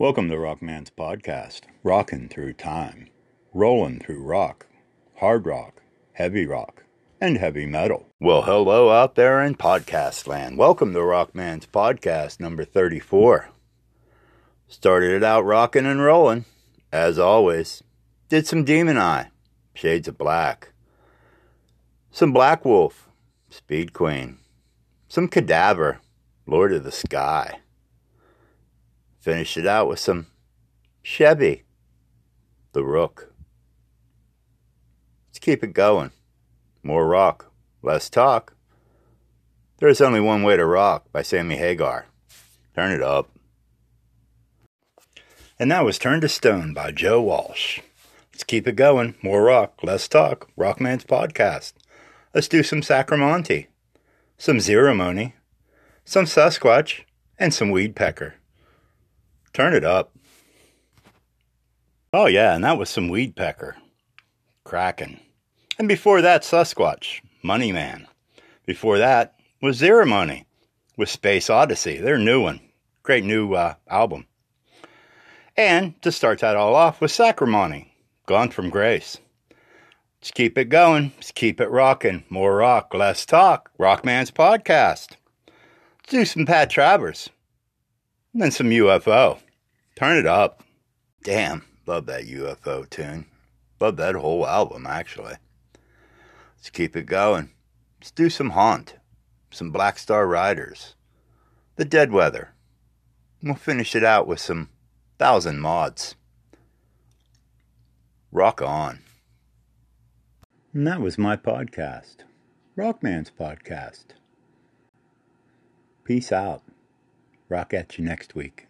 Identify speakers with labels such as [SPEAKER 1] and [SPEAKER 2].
[SPEAKER 1] Welcome to Rockman's podcast, rocking through time, rolling through rock, hard rock, heavy rock, and heavy metal. Well, hello out there in podcast land. Welcome to Rockman's podcast number 34. Started it out rocking and rolling, as always. Did some Demon Eye, Shades of Black, some Black Wolf, Speed Queen, some Cadaver, Lord of the Sky. Finished it out with some Chevy, the Rook. Let's keep it going. More rock, less talk. There's only one way to rock by Sammy Hagar. Turn it up. And that was Turned to Stone by Joe Walsh. Let's keep it going. More rock, less talk. Rockman's podcast. Let's do some Sacri Monti, some Zeremony, some Sasquatch, and some Weedpecker. Turn it up. Oh, yeah, and that was some Weedpecker. Kraken. And before that, Sasquatch, Money Man. Before that was Zeremony with Space Odyssey, their new one. Great new uh, album. And to start that all off was Sacri Monti, Gone from Grace. Let's keep it going. Let's keep it rocking. More rock, less talk. Rockman's podcast. Let's do some Pat Travers. And then some UFO. Turn it up. Damn, love that UFO tune. Love that whole album, actually. Let's keep it going. Let's do some Haunt, some Black Star Riders, the Dead Weather. We'll finish it out with some Thousand Mods. Rock on. And that was my podcast, Rockman's podcast. Peace out. Rock at you next week.